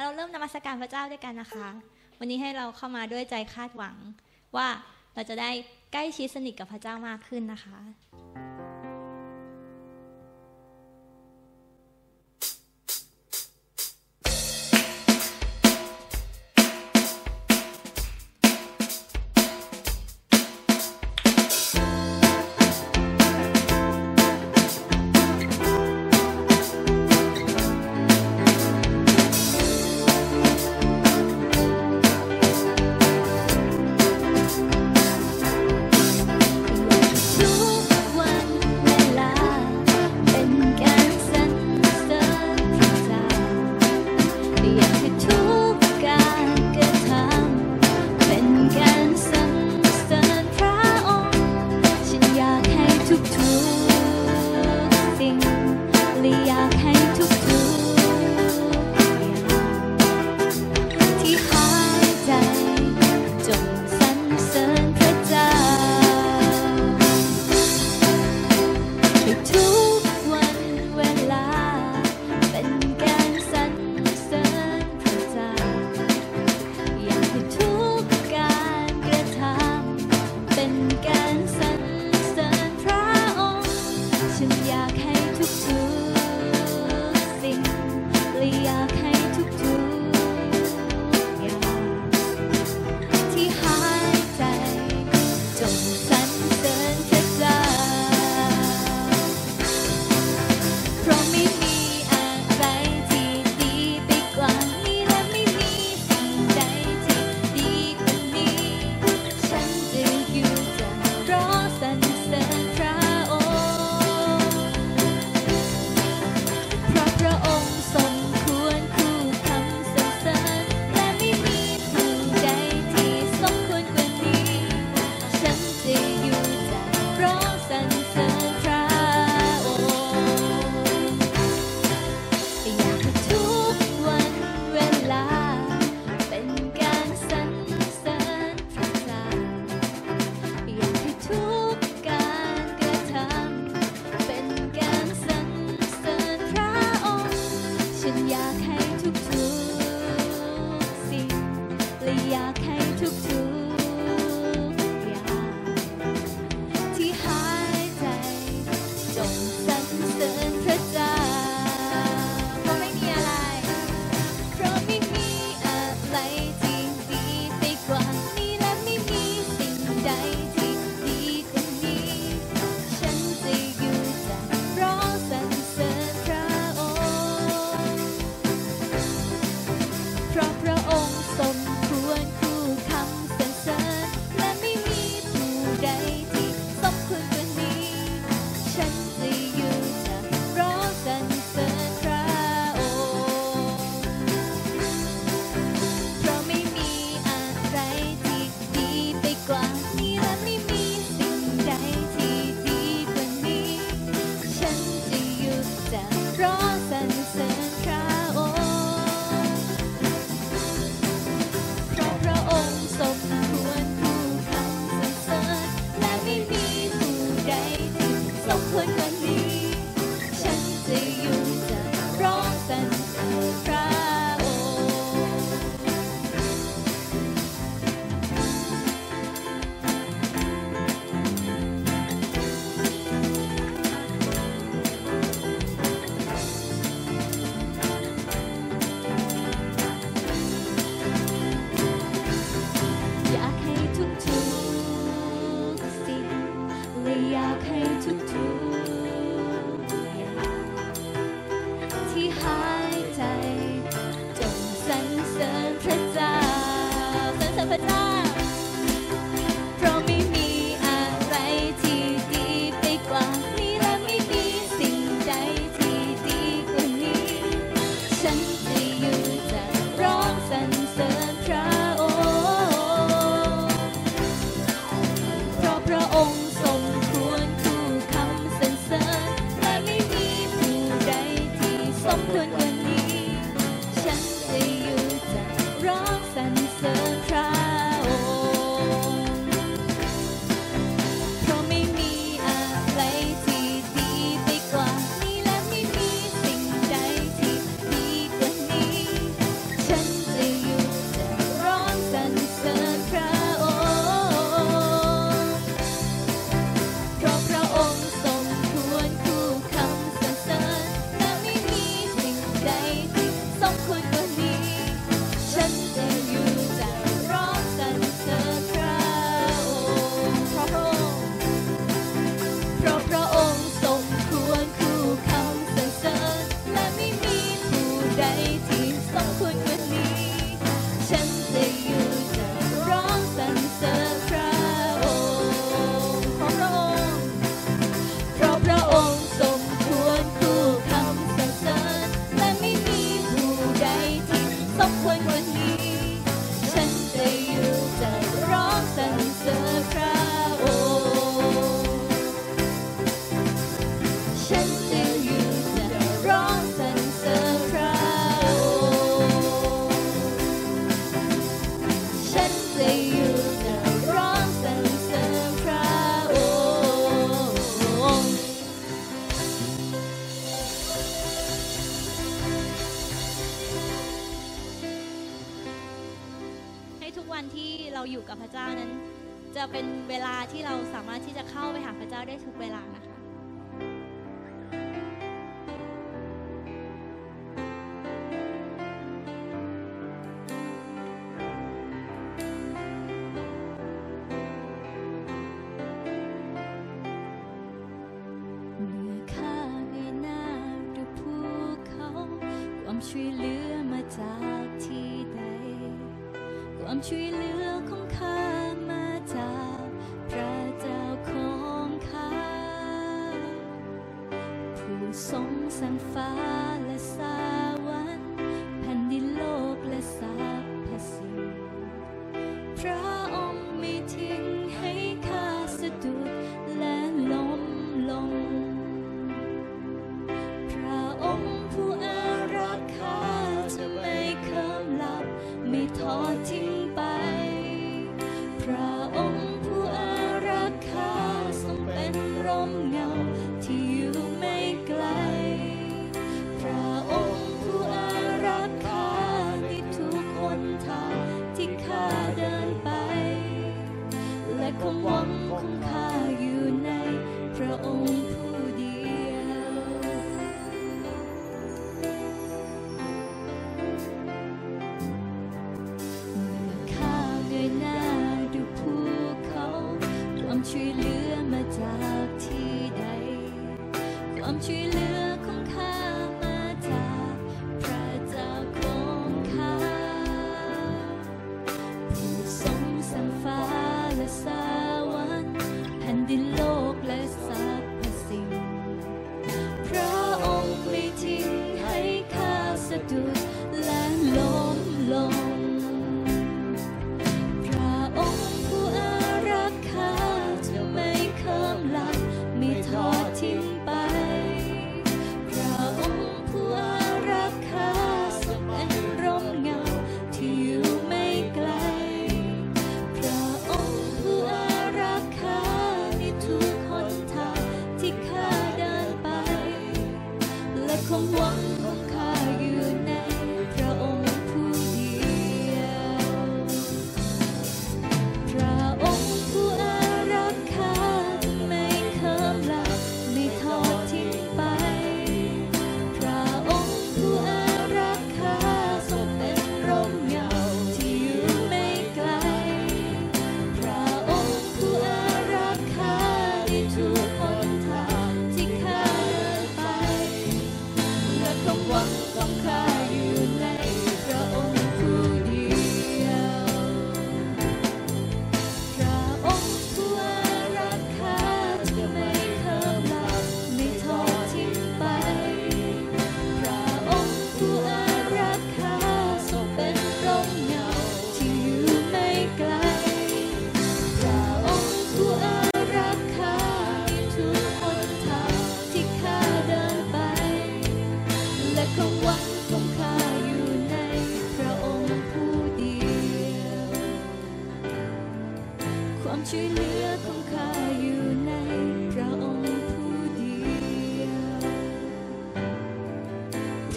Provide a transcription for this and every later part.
เราเริ่มนมัสการพระเจ้าด้วยกันนะคะ วันนี้ให้เราเข้ามาด้วยใจคาดหวัง ว่าเราจะได้ใกล้ชิดสนิทกับพระเจ้ามากขึ้นนะคะ 툭툭. ที่เราอยู่กับพระเจ้านั้น จะเป็นเวลาที่เราสามารถที่จะเข้าไปหาพระเจ้าได้ทุกเวลานะคะ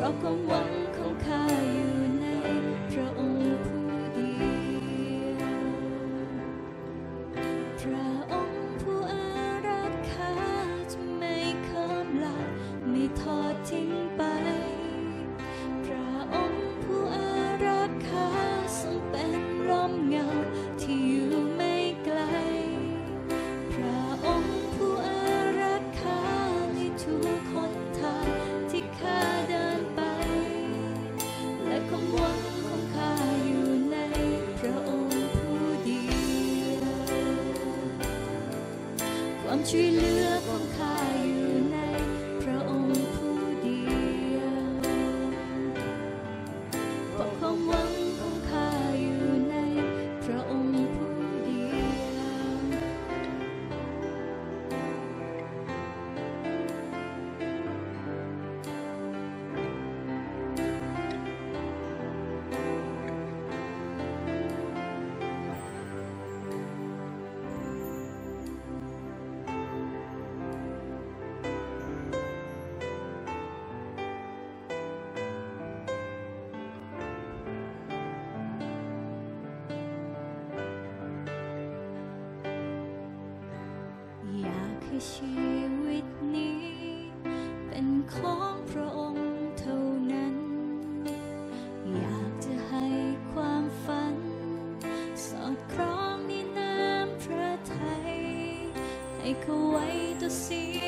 struck a one. ให้เ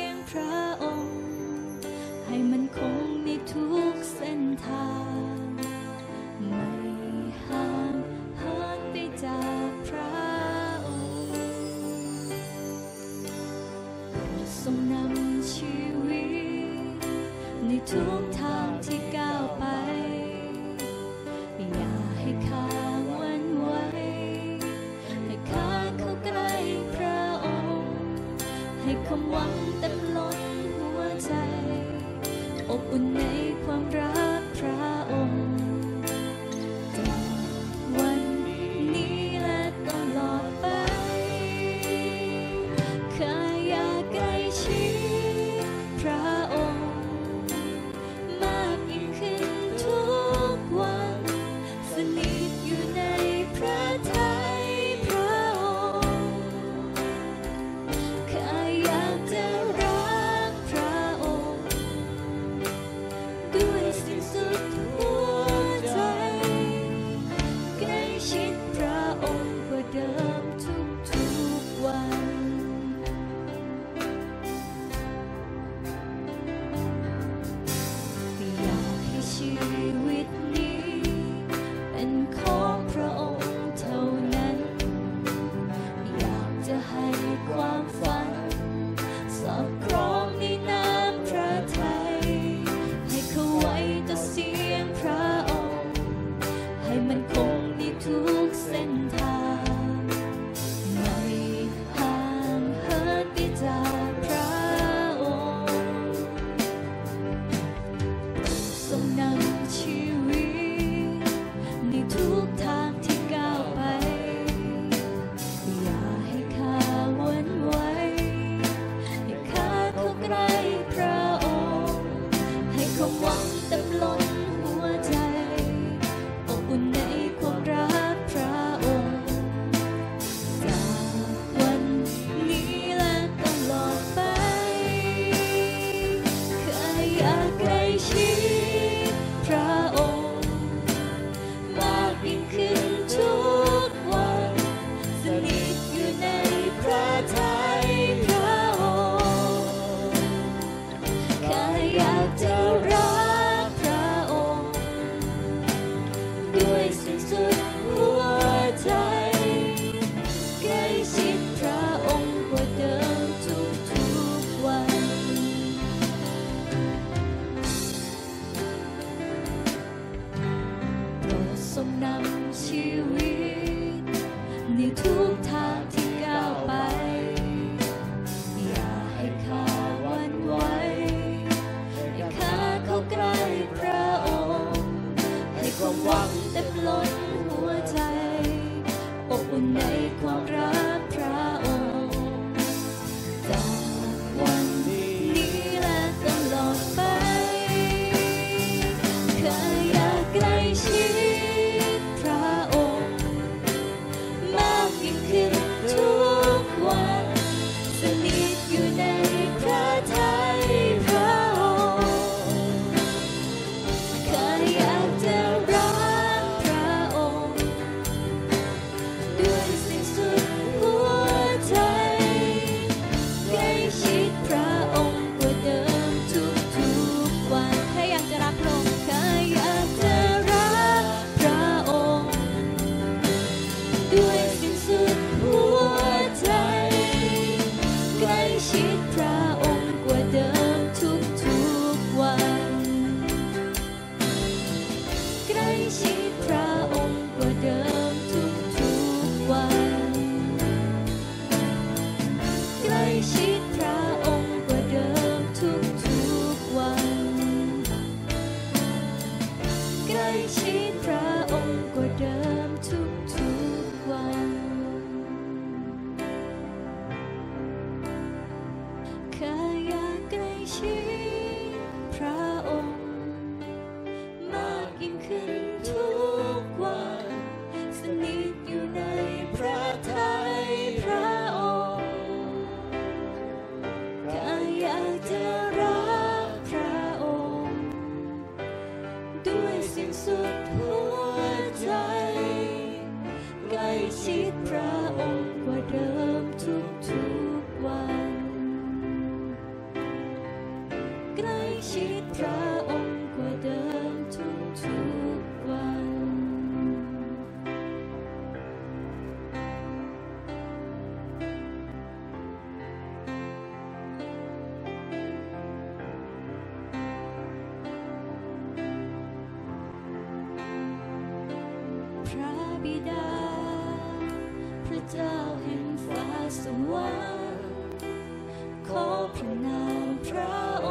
Spirit. I'm proud.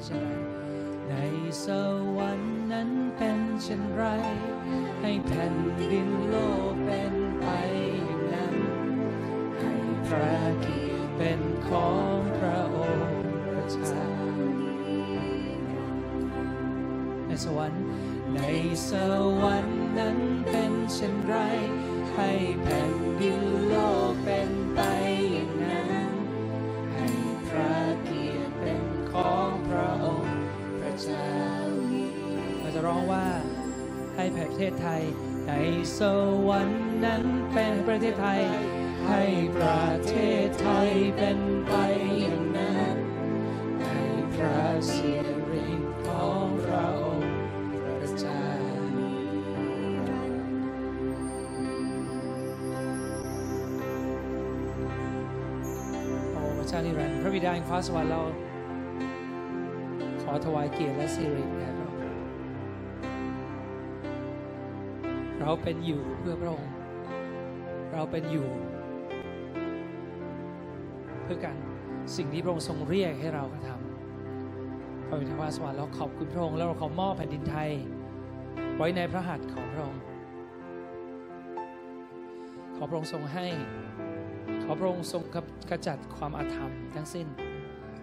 ในสวรรค์นั้นเป็นเช่นไรในสวรรค์นั้นเป็นเช่นไร ให้แผ่นดินโลกเป็นไปอย่างนั้น ให้พระเกียรติเป็นของพระองค์พระเจ้าในสวรรค์ในสวรรค์นั้นเป็นเช่นไร ให้แผ่ เทศไทย ในสวรรค์นั้นเป็นประเทศไทย ให้ประเทศไทยเป็นไปอย่างนั้นให้พระสิริของพระองค์พระเจ้าโอ้พระเจ้านิรันดร์พระบิดาแห่งฟ้าสวรรค์เรา ขอถวายเกียรติและสิริแด่ เราเป็นอยู่เพื่อพระองค์ เราเป็นอยู่ เพื่อการสิ่งที่พระองค์ทรงเรียกให้เรากระทำพระบิดาฟ้าสวรรค์เราขอบคุณพระองค์แล้วเราขอมอบแผ่นดินไทย ไว้ในพระหัตถ์ของพระองค์ ขอพระองค์ทรงให้ ขอพระองค์ทรงกระจัดความอาธรรมทั้งสิ้น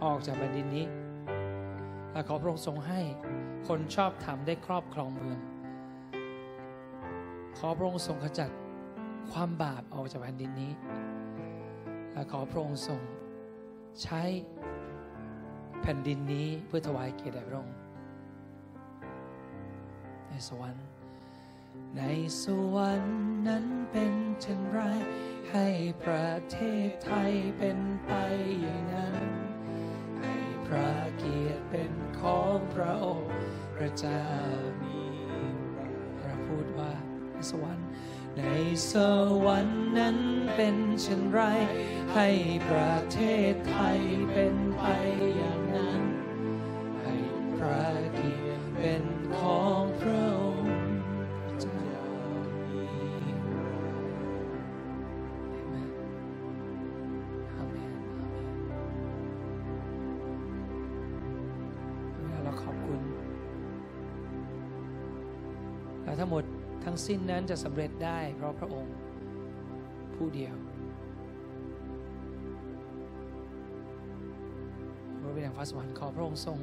ออกจากแผ่นดินนี้และขอพระองค์ทรงให้คนชอบธรรมได้ครอบครองเมือง ขอพระองค์ทรงขจัดความบาปออกจากแผ่นดินนี้ และขอพระองค์ทรงใช้แผ่นดินนี้เพื่อถวายเกียรติแด่พระองค์ในสวรรค์ ในสวรรค์นั้นเป็นเช่นไร ให้ประเทศไทยเป็นไปอย่างนั้น ให้พระเกียรติเป็นของพระองค์พระเจ้ามี สวรรค์ ในสวรรค์นั้นเป็นเช่นไร ให้ประเทศไทยเป็นไปอย่างนั้น และทั้งหมดทั้งสิ้นนั้นจะสำเร็จได้เพราะพระองค์ ผู้เดียวพระบิดาฟ้าสวรรค์ขอพระองค์ทรง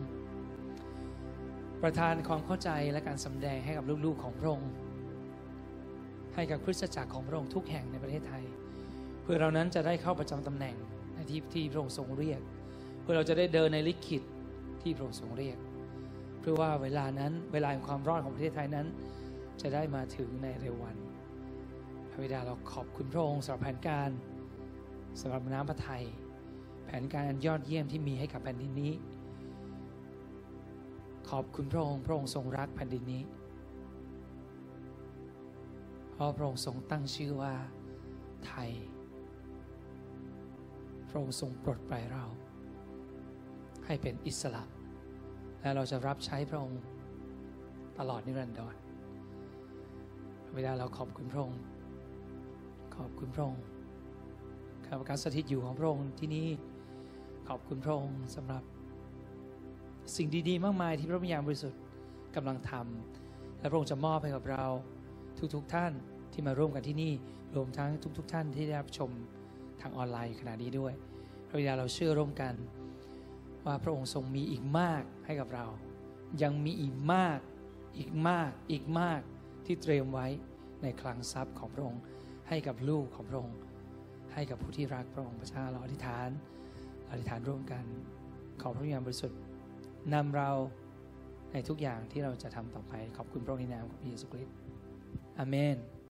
ประทานความเข้าใจและการสำแดงให้กับลูกๆของพระองค์ ให้กับคริสตจักรของพระองค์ทุกแห่งในประเทศไทย เพื่อเรานั้นจะได้เข้าประจำตำแหน่งในที่ที่พระองค์ทรงเรียก เพื่อเราจะได้เดินในลิขิตที่พระองค์ทรงเรียก เพื่อว่าเวลานั้นเวลาแห่งความรอดของประเทศไทยนั้น จะได้มาถึงในเร็ววันพระบิดาเราขอบคุณพระองค์สำหรับแผนการสำหรับน้ำพระทัยแผนการอันยอดเยี่ยมที่มีให้กับแผ่นดินนี้ ขอบคุณพระองค์พระองค์ทรงรักแผ่นดินนี้เพราะพระองค์ทรงตั้งชื่อว่าไทย พระองค์ทรงปลดปล่อยเรา ให้เป็นอิสระ และเราจะรับใช้พระองค์ตลอดนิรันดร เวลาเราขอบคุณพระองค์ ขอบคุณพระองค์กับการสถิตอยู่ของพระองค์ที่นี่ขอบคุณพระองค์สำหรับ สิ่งดีๆ มากมายที่พระวิญญาณบริสุทธิ์กำลังทำและพระองค์จะมอบให้กับเราทุกๆท่านที่มาร่วมกันที่นี่รวมทั้งทุกๆท่านที่ได้รับชมทางออนไลน์ขณะนี้ด้วย พระวิญญาณเราเชื่อร่วมกัน ว่าพระองค์ทรงมีอีกมากให้กับเรา ยังมีอีกมาก อีกมาก อีกมาก ที่เตรียมไว้ในคลังทรัพย์ของพระองค์ ให้กับลูกของพระองค์ ให้กับผู้ที่รักพระองค์พระเจ้าเราอธิษฐานอธิษฐานร่วมกันขอพระวิญญาณบริสุทธิ์นำเราในทุกอย่างที่เราจะทำต่อไป ขอบคุณพระองค์ในนามของพระเยซูคริสต์อเมน